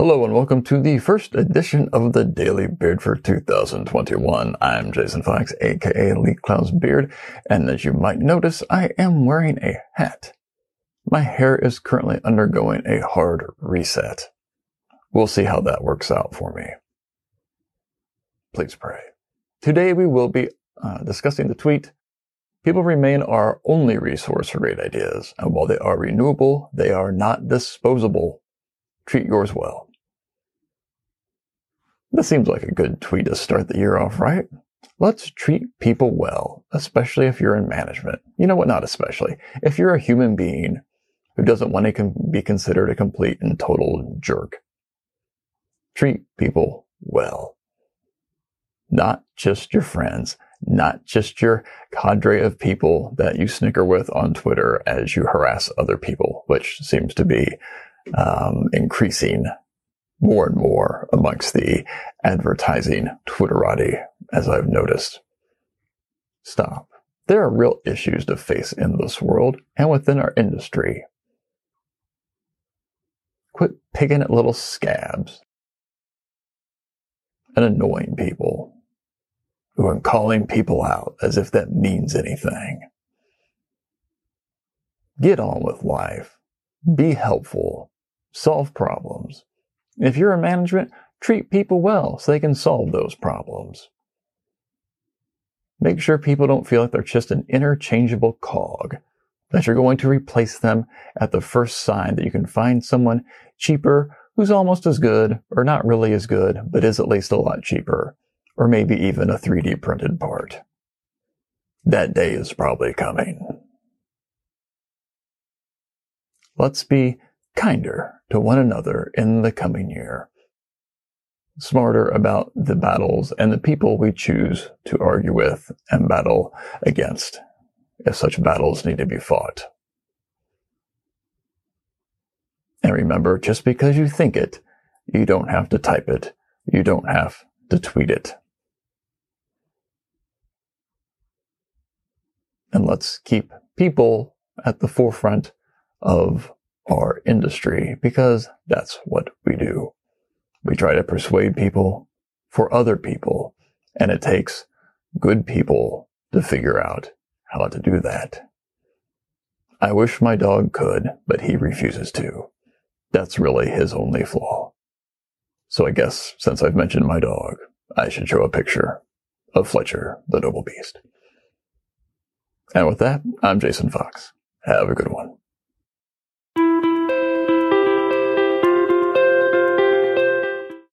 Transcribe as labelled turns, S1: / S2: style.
S1: Hello and welcome to the first edition of the Daily Beard for 2021. I'm Jason Fox, aka Lee Clow's Beard, and as you might notice, I am wearing a hat. My hair is currently undergoing a hard reset. We'll see how that works out for me. Please pray. Today we will be uh, discussing the tweet, People remain our only resource for great ideas, and while they are renewable, they are not disposable. Treat yours well. This seems like a good tweet to start the year off, right? Let's treat people well, especially if you're in management. You know what? Not especially. If you're a human being who doesn't want to be considered a complete and total jerk. Treat people well. Not just your friends, not just your cadre of people that you snicker with on Twitter as you harass other people, which seems to be um, increasing more and more amongst the advertising Twitterati, as I've noticed. Stop. There are real issues to face in this world and within our industry. Quit picking at little scabs and annoying people who are calling people out as if that means anything. Get on with life. Be helpful. Solve problems. If you're in management, treat people well so they can solve those problems. Make sure people don't feel like they're just an interchangeable cog, that you're going to replace them at the first sign that you can find someone cheaper who's almost as good, or not really as good, but is at least a lot cheaper, or maybe even a 3D printed part. That day is probably coming. Let's be kinder to one another in the coming year, smarter about the battles and the people we choose to argue with and battle against if such battles need to be fought. And remember, just because you think it, you don't have to type it. You don't have to tweet it. And let's keep people at the forefront of our industry because that's what we do. We try to persuade people for other people and it takes good people to figure out how to do that. I wish my dog could, but he refuses to. That's really his only flaw. So I guess since I've mentioned my dog, I should show a picture of Fletcher, the noble beast. And with that, I'm Jason Fox. Have a good one.